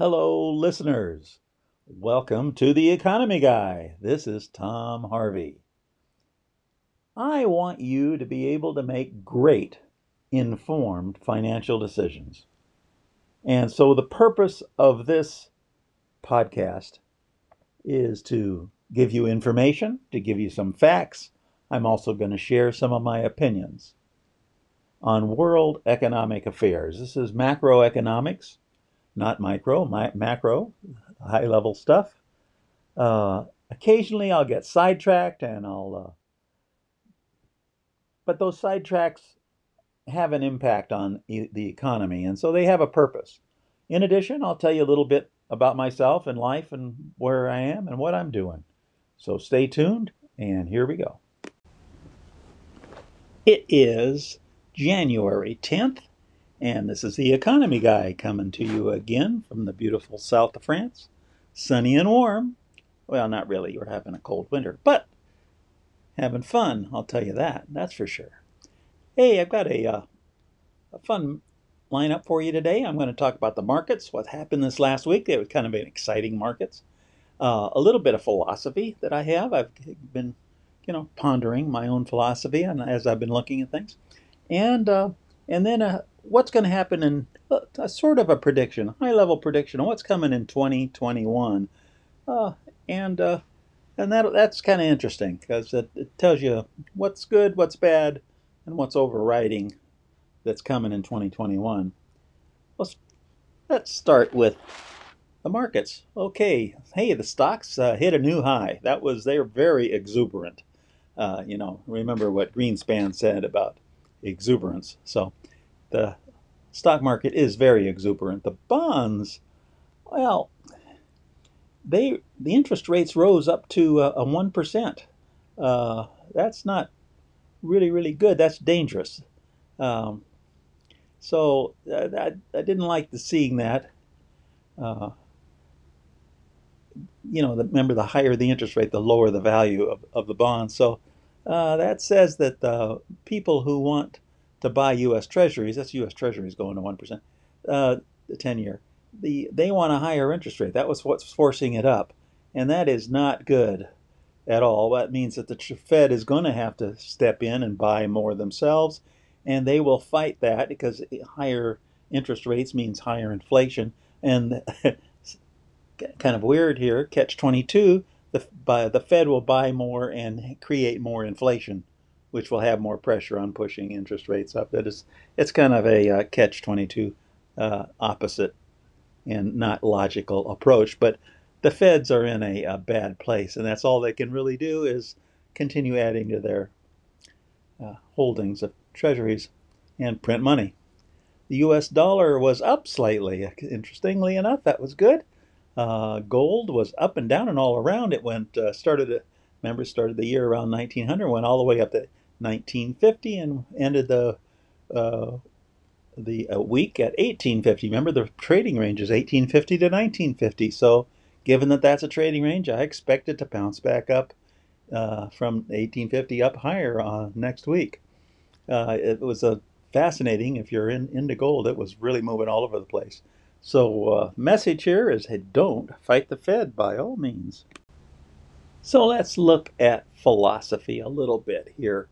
Hello, listeners. Welcome to the Economy Guy. This is Tom Harvey. I want you to be able to make great, informed financial decisions. And so, the purpose of this podcast is to give you information, to give you some facts. I'm also going to share some of my opinions on world economic affairs. This is macroeconomics, not micro, my, macro, high level stuff. Uh, occasionally I'll get sidetracked and I'll, uh, but those sidetracks have an impact on e- the economy and so they have a purpose. In addition, I'll tell you a little bit about myself and life and where I am and what I'm doing. So stay tuned and here we go. It is January 10th, and this is the Economy Guy coming to you again from the beautiful south of France. Sunny and warm. Well, not really, we're having a cold winter, but having fun, I'll tell you that, that's for sure. Hey, I've got a, uh, a fun lineup for you today. I'm going to talk about the markets, what happened this last week. They were kind of an exciting markets. Uh, a little bit of philosophy that I have. I've been, you know, pondering my own philosophy and as I've been looking at things and uh, and then uh, what's going to happen in uh, a sort of a prediction, high level prediction what's coming in 2021, uh, and uh, and that that's kind of interesting because it, it, tells you what's good, what's bad, and what's overriding that's coming in 2021. Let's let's start with the markets. Okay, hey, the stocks uh, hit a new high. That was they're very exuberant. you know, remember what Greenspan said about exuberance. So the stock market is very exuberant. The bonds, well, they the interest rates rose up to a one percent. Uh, that's not really really good. That's dangerous. Um, so uh, I, I didn't like the seeing that. Uh, you know, the, remember the higher the interest rate, the lower the value of, of the bond. So uh, that says that the people who want to buy U.S. Treasuries, that's U.S. Treasuries going to one percent, uh, the ten-year. The they want a higher interest rate. That was what's forcing it up, and that is not good at all. That means that the Fed is going to have to step in and buy more themselves, and they will fight that because higher interest rates means higher inflation. And kind of weird here, catch 22, the, by, the Fed will buy more and create more inflation, which will have more pressure on pushing interest rates up. It is, it's kind of a uh, catch 22 uh, opposite and not logical approach. But the Feds are in a, a, bad place, and that's all they can really do is continue adding to their uh, holdings of treasuries and print money. The U.S. dollar was up slightly. Interestingly enough, that was good. Uh, gold was up and down and all around. It went uh, started. Remember, started the year around 1900, went all the way up to 1950, and ended the uh, the uh, week at 1850. Remember, the trading range is 1850 to 1950. So, given that that's a trading range, I expect it to bounce back up uh, from 1850 up higher uh, next week. it was a fascinating. If you're in into gold, it was really moving all over the place. So, uh, message here is hey, don't fight the Fed by all means. So, let's look at philosophy a little bit here.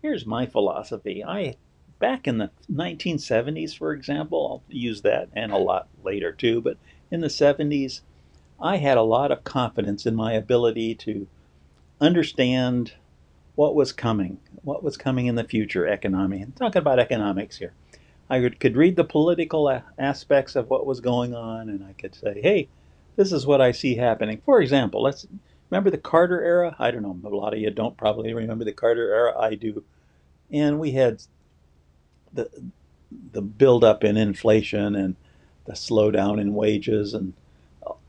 Here's my philosophy. I back in the 1970s, for example, I'll use that and a lot later too, but in the 70s, I had a lot of confidence in my ability to understand what was coming, what was coming in the future economy. I'm talking about economics here. I could read the political aspects of what was going on, and I could say, "Hey, this is what I see happening." For example, let's remember the Carter era. I don't know, a lot of you don't probably remember the Carter era. I do, and we had the the buildup in inflation and the slowdown in wages and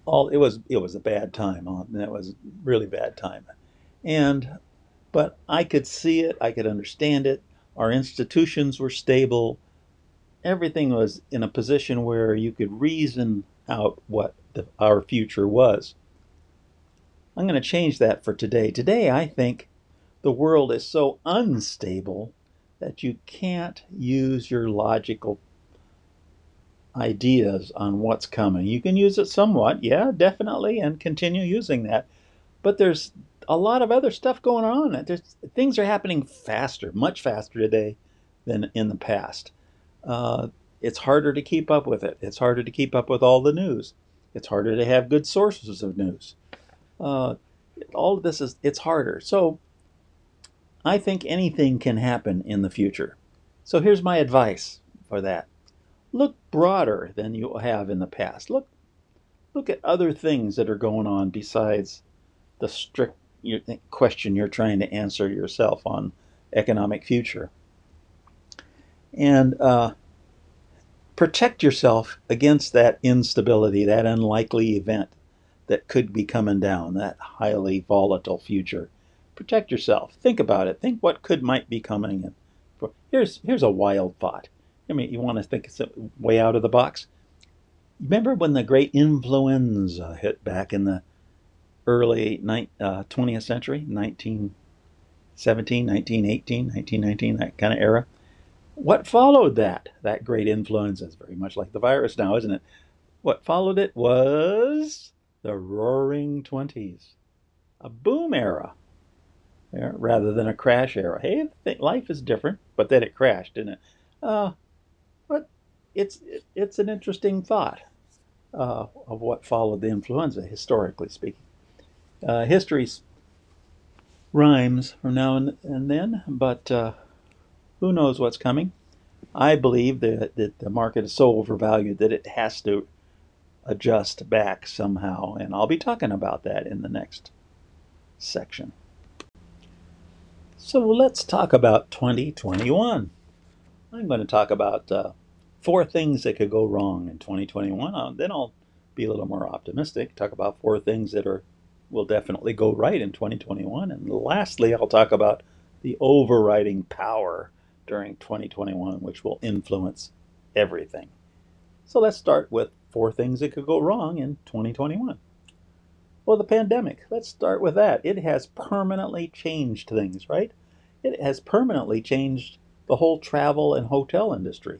all. It was it was a bad time. It was really bad time, and but I could see it. I could understand it. Our institutions were stable everything was in a position where you could reason out what the, our future was. I'm going to change that for today. Today, I think the world is so unstable that you can't use your logical ideas on what's coming. You can use it somewhat, yeah, definitely, and continue using that. But there's a lot of other stuff going on. There's, things are happening faster, much faster today than in the past. Uh, it's harder to keep up with it. It's harder to keep up with all the news. It's harder to have good sources of news. Uh, all of this is it's harder. So I think anything can happen in the future. So here's my advice for that. Look broader than you have in the past. Look look at other things that are going on besides the strict question you're trying to answer yourself on economic future. And uh, protect yourself against that instability, that unlikely event that could be coming down, that highly volatile future. Protect yourself. Think about it. Think what could might be coming in. Here's here's a wild thought. I mean, you want to think way out of the box. Remember when the great influenza hit back in the early uh, 20th century, 1917, 1918, 1919, that kind of era? What followed that? That great influenza is very much like the virus now, isn't it? What followed it was the roaring 20s, a boom era rather than a crash era. Hey, life is different, but then it crashed, didn't it? Uh, but it's it's an interesting thought uh, of what followed the influenza, historically speaking. Uh, history rhymes from now and, and then, but uh, who knows what's coming? I believe that, that the market is so overvalued that it has to adjust back somehow, and I'll be talking about that in the next section. So let's talk about 2021. I'm going to talk about uh, four things that could go wrong in 2021. Uh, then I'll be a little more optimistic. Talk about four things that are will definitely go right in 2021. And lastly, I'll talk about the overriding power during 2021, which will influence everything. So let's start with four things that could go wrong in 2021. Well, the pandemic. Let's start with that. It has permanently changed things, right? It has permanently changed the whole travel and hotel industry.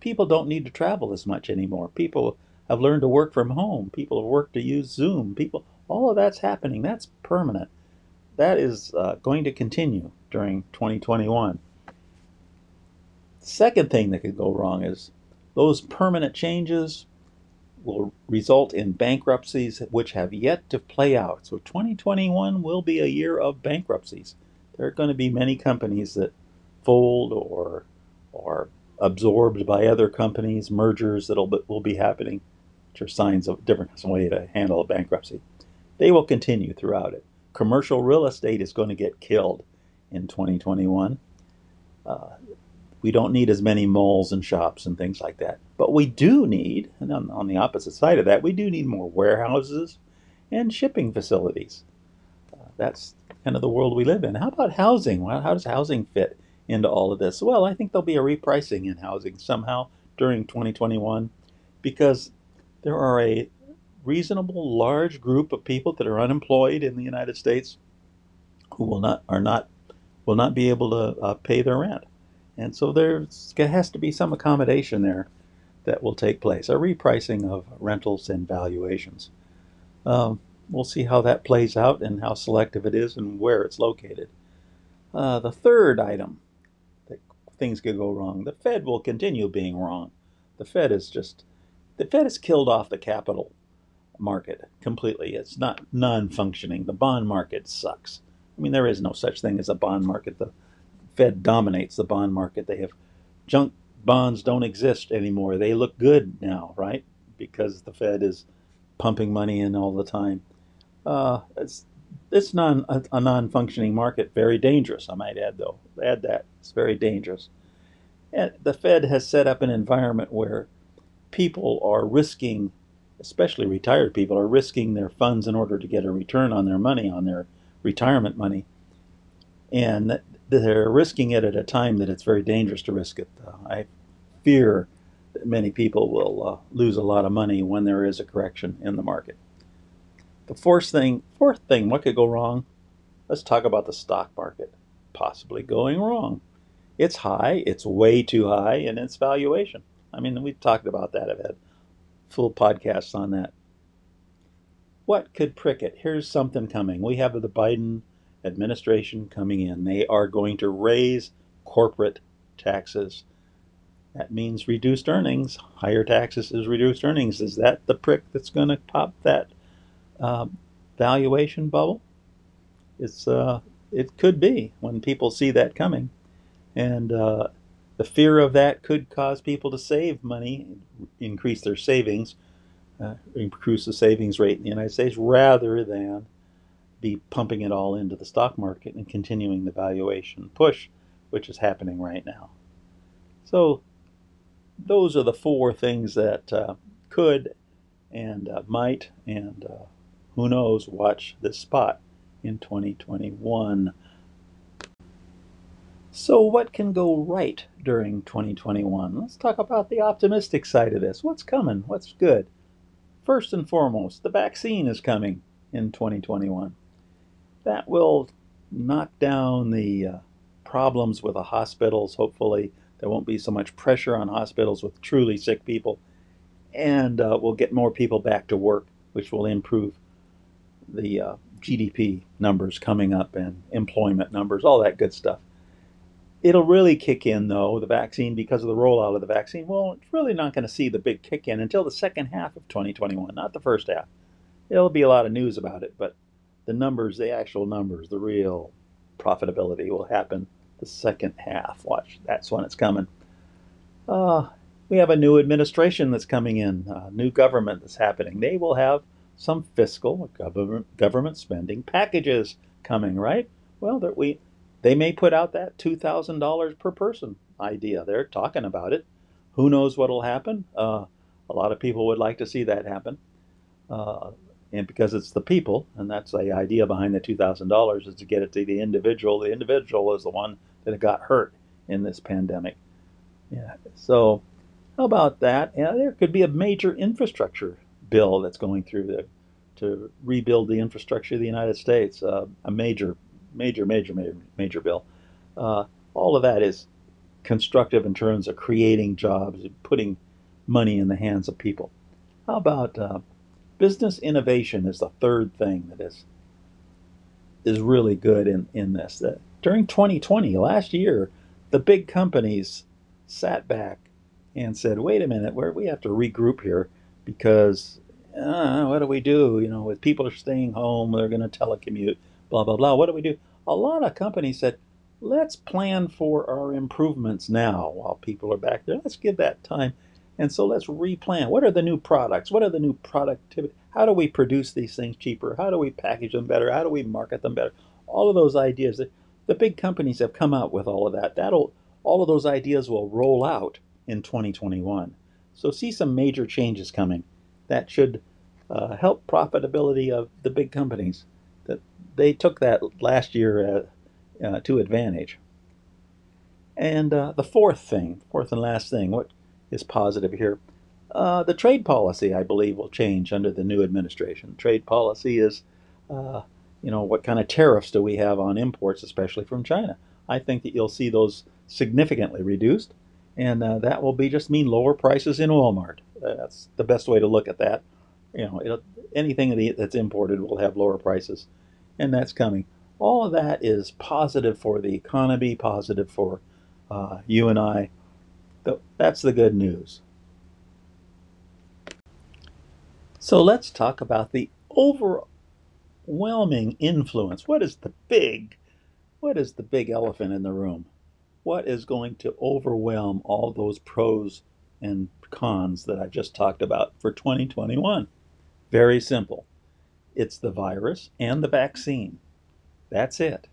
People don't need to travel as much anymore. People have learned to work from home. People have worked to use Zoom. People, all of that's happening. That's permanent. That is uh, going to continue during 2021. Second thing that could go wrong is those permanent changes will result in bankruptcies which have yet to play out. So 2021 will be a year of bankruptcies. There are going to be many companies that fold or are absorbed by other companies, mergers that will be happening, which are signs of different way to handle a bankruptcy. They will continue throughout it. Commercial real estate is going to get killed in 2021. Uh, we don't need as many malls and shops and things like that. But we do need, and on, on the opposite side of that, we do need more warehouses and shipping facilities. Uh, that's kind of the world we live in. How about housing? Well, how does housing fit into all of this? Well, I think there'll be a repricing in housing somehow during 2021 because there are a reasonable large group of people that are unemployed in the United States who will not are not will not be able to uh, pay their rent. And so there has to be some accommodation there that will take place, a repricing of rentals and valuations. Um, we'll see how that plays out and how selective it is and where it's located. Uh, the third item that things could go wrong, the Fed will continue being wrong. The Fed is just, the Fed has killed off the capital market completely. It's not non-functioning. The bond market sucks. I mean, there is no such thing as a bond market. The Fed dominates the bond market. They have junk bonds don't exist anymore. They look good now, right? Because the Fed is pumping money in all the time. Uh, it's it's non a, a non-functioning market. Very dangerous, I might add. Though add that it's very dangerous. And the Fed has set up an environment where people are risking, especially retired people, are risking their funds in order to get a return on their money, on their retirement money. And they're risking it at a time that it's very dangerous to risk it. I fear that many people will uh, lose a lot of money when there is a correction in the market. The fourth thing, fourth thing, what could go wrong? Let's talk about the stock market possibly going wrong. It's high, it's way too high in its valuation. I mean, we've talked about that. I've had full podcasts on that. What could prick it? Here's something coming. We have the Biden administration coming in. They are going to raise corporate taxes. That means reduced earnings. Higher taxes is reduced earnings. Is that the prick that's going to pop that uh, valuation bubble? It's uh, it could be when people see that coming, and uh, the fear of that could cause people to save money, increase their savings, uh, increase the savings rate in the United States, rather than be pumping it all into the stock market and continuing the valuation push, which is happening right now. So, those are the four things that uh, could and uh, might and uh, who knows watch this spot in 2021. So, what can go right during 2021? Let's talk about the optimistic side of this. What's coming? What's good? First and foremost, the vaccine is coming in 2021. That will knock down the uh, problems with the hospitals. Hopefully, there won't be so much pressure on hospitals with truly sick people. And uh, we'll get more people back to work, which will improve the uh, GDP numbers coming up and employment numbers, all that good stuff. It'll really kick in, though, the vaccine, because of the rollout of the vaccine. Well, it's really not going to see the big kick in until the second half of 2021, not the first half. There'll be a lot of news about it, but the numbers, the actual numbers, the real profitability will happen the second half. Watch, that's when it's coming. Uh, we have a new administration that's coming in, a new government that's happening. They will have some fiscal government government spending packages coming, right? Well, we they may put out that two thousand dollars per person idea. They're talking about it. Who knows what'll happen? Uh, a lot of people would like to see that happen, uh, and because it's the people, and that's the idea behind the two thousand dollars is to get it to the individual. The individual is the one that got hurt in this pandemic. Yeah. So, how about that? Yeah, there could be a major infrastructure bill that's going through the, to rebuild the infrastructure of the United States, uh, a major, major, major, major, major bill. Uh, all of that is constructive in terms of creating jobs and putting money in the hands of people. How about uh, business innovation is the third thing that is is really good in, in this. That during 2020, last year, the big companies sat back and said, wait a minute, we have to regroup here because uh, what do we do? You know, with people are staying home, they're going to telecommute, blah, blah, blah. What do we do? A lot of companies said, let's plan for our improvements now while people are back there. Let's give that time. And so let's replan. What are the new products? What are the new productivity? How do we produce these things cheaper? How do we package them better? How do we market them better? All of those ideas. The big companies have come out with all of that. That'll all of those ideas will roll out in 2021. So see some major changes coming that should uh, help profitability of the big companies. That they took that last year uh, uh, to advantage. And uh, the fourth thing, fourth and last thing, what is positive here? Uh, the trade policy, I believe, will change under the new administration. Trade policy is, uh, you know, what kind of tariffs do we have on imports, especially from China? I think that you'll see those significantly reduced and uh, that will be just mean lower prices in Walmart. That's the best way to look at that. You know, anything that's imported will have lower prices, and that's coming. All of that is positive for the economy, positive for uh, you and I. That's the good news. So let's talk about the overwhelming influence. What is the big, what is the big elephant in the room? what is going to overwhelm all those pros and cons that I just talked about for 2021? Very simple. It's the virus and the vaccine. That's it.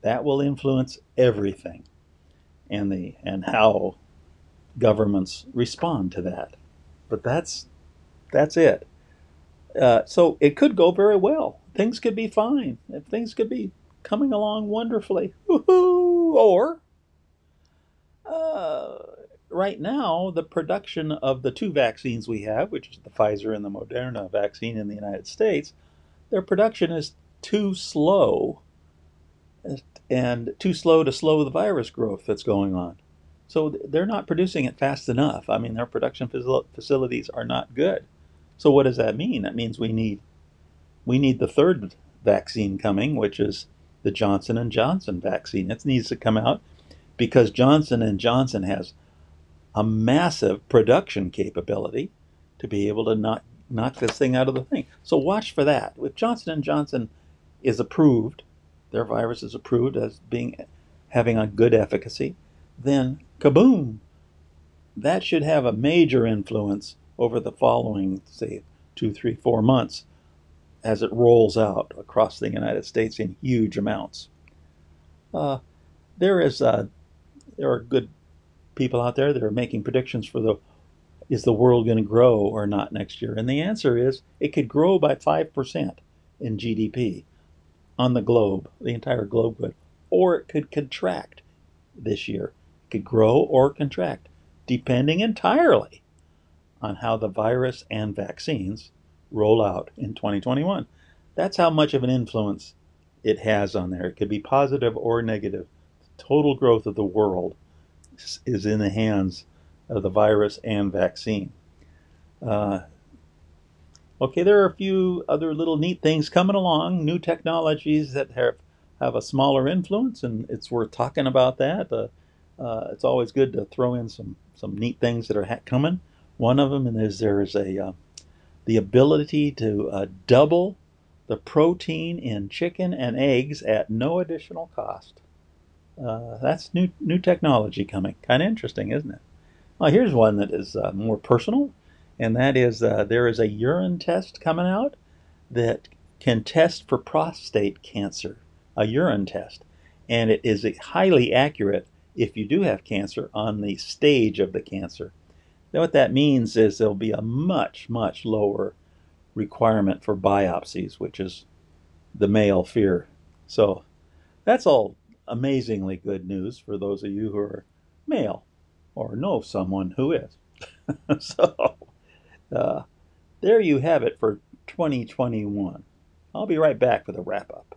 That will influence everything and the and how governments respond to that. But that's that's it. Uh, so it could go very well. Things could be fine. Things could be coming along wonderfully. Or uh, right now, the production of the two vaccines we have, which is the Pfizer and the Moderna vaccine in the United States, their production is too slow and too slow to slow the virus growth that's going on. So they're not producing it fast enough. I mean, their production facilities are not good. So what does that mean? That means we need we need the third vaccine coming, which is the Johnson and Johnson vaccine. It needs to come out because Johnson and Johnson has a massive production capability to be able to knock knock this thing out of the thing. So watch for that. If Johnson and Johnson is approved, their virus is approved as being having a good efficacy, then kaboom! That should have a major influence over the following, say, two, three, four months as it rolls out across the United States in huge amounts. Uh, there is uh, there are good people out there that are making predictions for the is the world going to grow or not next year? And the answer is it could grow by 5% in GDP on the globe, the entire globe could, or it could contract this year. Could grow or contract, depending entirely on how the virus and vaccines roll out in 2021. That's how much of an influence it has on there. It could be positive or negative. The total growth of the world is in the hands of the virus and vaccine. Uh, okay, there are a few other little neat things coming along, new technologies that have, have a smaller influence, and it's worth talking about that. Uh, uh, it's always good to throw in some, some neat things that are ha- coming. One of them is there is a uh, the ability to uh, double the protein in chicken and eggs at no additional cost. Uh, that's new new technology coming. Kind of interesting, isn't it? Well, here's one that is uh, more personal, and that is uh, there is a urine test coming out that can test for prostate cancer, a urine test, and it is highly accurate if you do have cancer on the stage of the cancer. Then what that means is there'll be a much, much lower requirement for biopsies, which is the male fear. So that's all amazingly good news for those of you who are male or know someone who is. so uh, there you have it for 2021. I'll be right back with a wrap up.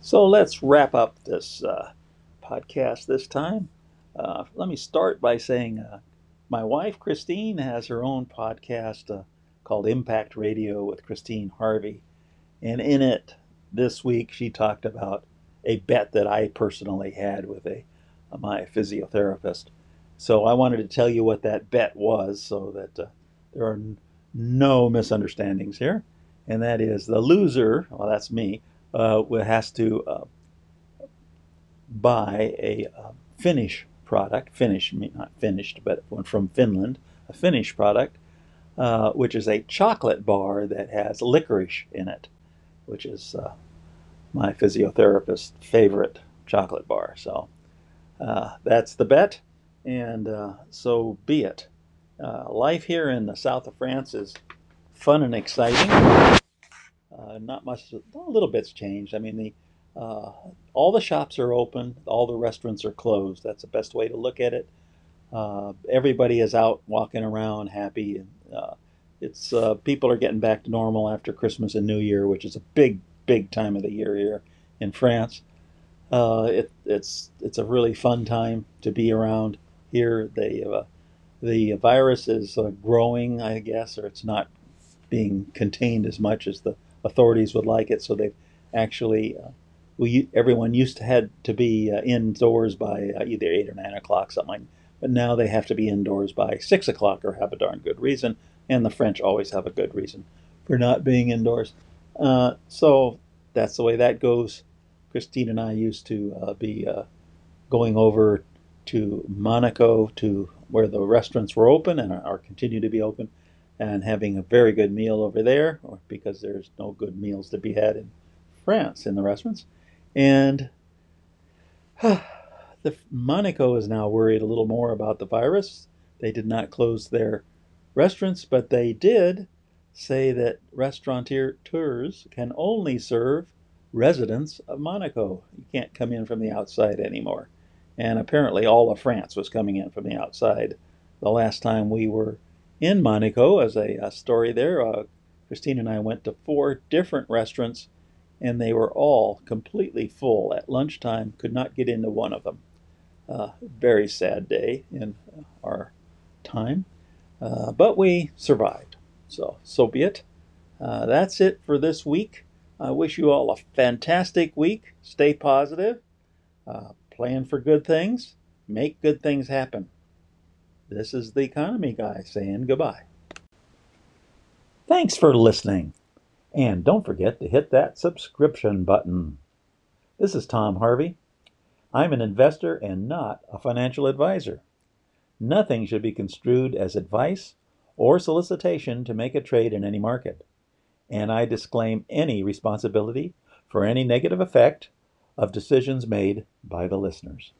So let's wrap up this uh, podcast this time. Uh, let me start by saying uh, my wife, Christine, has her own podcast uh, called Impact Radio with Christine Harvey. And in it, this week, she talked about a bet that I personally had with a, my physiotherapist. So I wanted to tell you what that bet was so that uh, there are n- no misunderstandings here. And that is the loser, well, that's me, uh, has to uh, buy a uh, Finnish product, Finnish, not finished, but from Finland, a Finnish product, uh, which is a chocolate bar that has licorice in it, which is uh, my physiotherapist's favorite chocolate bar. So uh, that's the bet, and uh, so be it. Uh, life here in the south of France is fun and exciting. Not much, a little bit's changed. I mean, the uh, all the shops are open, all the restaurants are closed. That's the best way to look at it. Uh, everybody is out walking around happy. And, uh, it's uh, people are getting back to normal after Christmas and New Year, which is a big, big time of the year here in France. Uh, it, it's it's a really fun time to be around here. The uh, the virus is growing, I guess, or it's not being contained as much as the authorities would like it. So they've actually we everyone used to had to be uh, indoors by uh, either eight or nine o'clock, something. But now they have to be indoors by six o'clock or have a darn good reason. And the French always have a good reason for not being indoors. Uh, so that's the way that goes. Christine and I used to uh, be uh, going over to Monaco to where the restaurants were open and are, are continue to be open, and having a very good meal over there, or because there's no good meals to be had in France in the restaurants. And the Monaco is now worried a little more about the virus. They did not close their restaurants, but they did say that restaurateurs can only serve residents of Monaco. You can't come in from the outside anymore. And apparently, all of France was coming in from the outside. The last time we were in Monaco, as a, a story there, uh, Christine and I went to four different restaurants and they were all completely full at lunchtime, could not get into one of them. uh, very sad day in our time, uh, but we survived. So, so be it. Uh, that's it for this week. I wish you all a fantastic week. Stay positive, uh, plan for good things, make good things happen. This is the economy guy saying goodbye. Thanks for listening. And don't forget to hit that subscription button. This is Tom Harvey. I'm an investor and not a financial advisor. Nothing should be construed as advice or solicitation to make a trade in any market. And I disclaim any responsibility for any negative effect of decisions made by the listeners.